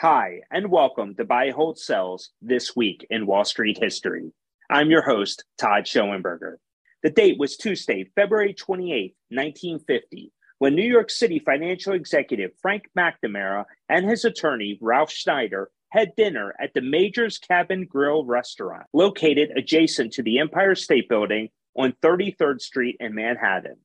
Hi, and welcome to Buy Hold Sells This Week in Wall Street History. I'm your host, Todd Schoenberger. The date was Tuesday, February 28, 1950, when New York City financial executive Frank McNamara and his attorney, Ralph Schneider, had dinner at the Major's Cabin Grill restaurant, located adjacent to the Empire State Building on 33rd Street in Manhattan.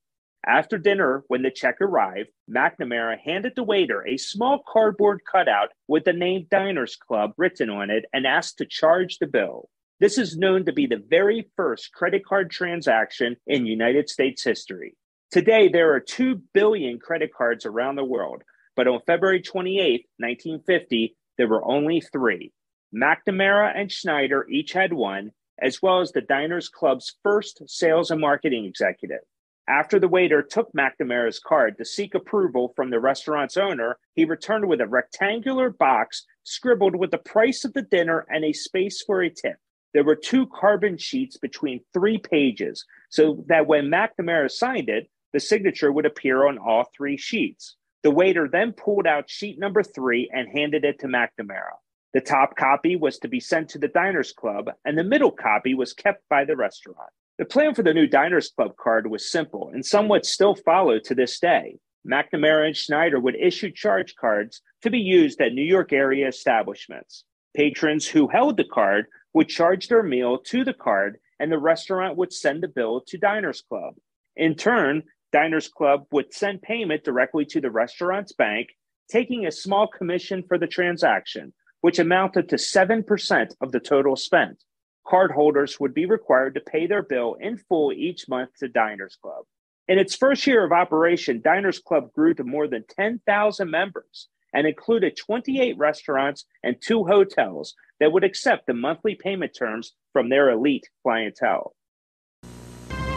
After dinner, when the check arrived, McNamara handed the waiter a small cardboard cutout with the name Diners Club written on it and asked to charge the bill. This is known to be the very first credit card transaction in United States history. Today, there are 2 billion credit cards around the world, but on February 28, 1950, there were only three. McNamara and Schneider each had one, as well as the Diners Club's first sales and marketing executive. After the waiter took McNamara's card to seek approval from the restaurant's owner, he returned with a rectangular box scribbled with the price of the dinner and a space for a tip. There were two carbon sheets between three pages, so that when McNamara signed it, the signature would appear on all three sheets. The waiter then pulled out sheet number three and handed it to McNamara. The top copy was to be sent to the Diners Club, and the middle copy was kept by the restaurant. The plan for the new Diners Club card was simple and somewhat still followed to this day. McNamara and Schneider would issue charge cards to be used at New York area establishments. Patrons who held the card would charge their meal to the card, and the restaurant would send the bill to Diners Club. In turn, Diners Club would send payment directly to the restaurant's bank, taking a small commission for the transaction, which amounted to 7% of the total spent cardholders would be required to pay their bill in full each month to Diners Club. In its first year of operation, Diners Club grew to more than 10,000 members and included 28 restaurants and two hotels that would accept the monthly payment terms from their elite clientele.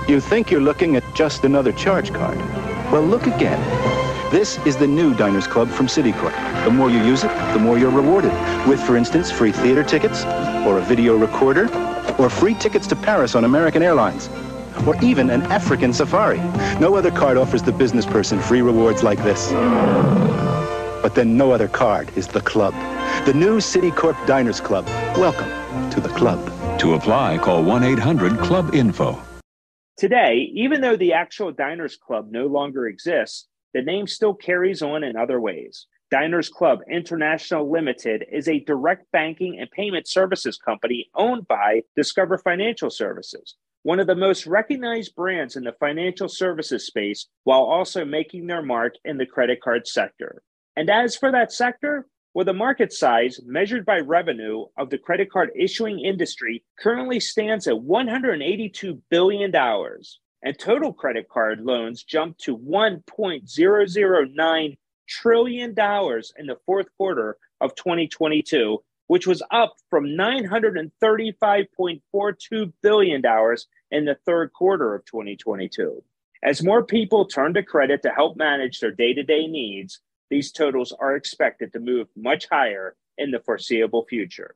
You think you're looking at just another charge card? Well, look again. This is the new Diners Club from Citicorp. The more you use it, the more you're rewarded. With, for instance, free theater tickets, or a video recorder, or free tickets to Paris on American Airlines, or even an African safari. No other card offers the business person free rewards like this. But then no other card is the club. The new Citicorp Diners Club. Welcome to the club. To apply, call 1-800-CLUB-INFO. Today, even though the actual Diners Club no longer exists, the name still carries on in other ways. Diners Club International Limited is a direct banking and payment services company owned by Discover Financial Services, one of the most recognized brands in the financial services space, while also making their mark in the credit card sector. And as for that sector, well, the market size measured by revenue of the credit card issuing industry currently stands at $182 billion, and total credit card loans jumped to 1.009 trillion dollars in the fourth quarter of 2022, which was up from 935.42 billion dollars in the third quarter of 2022. As more people turn to credit to help manage their day-to-day needs, these totals are expected to move much higher in the foreseeable future.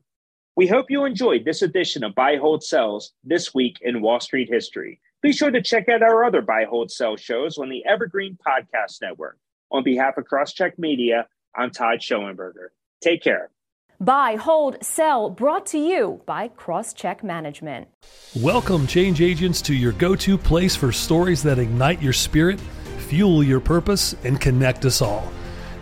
We hope you enjoyed this edition of Buy Hold Sells this week in Wall Street history. Be sure to check out our other Buy Hold Sell shows on the Evergreen Podcast Network. On behalf of Crosscheck Media, I'm Todd Schoenberger. Take care. Buy, hold, sell, brought to you by Crosscheck Management. Welcome, change agents, to your go to place for stories that ignite your spirit, fuel your purpose, and connect us all.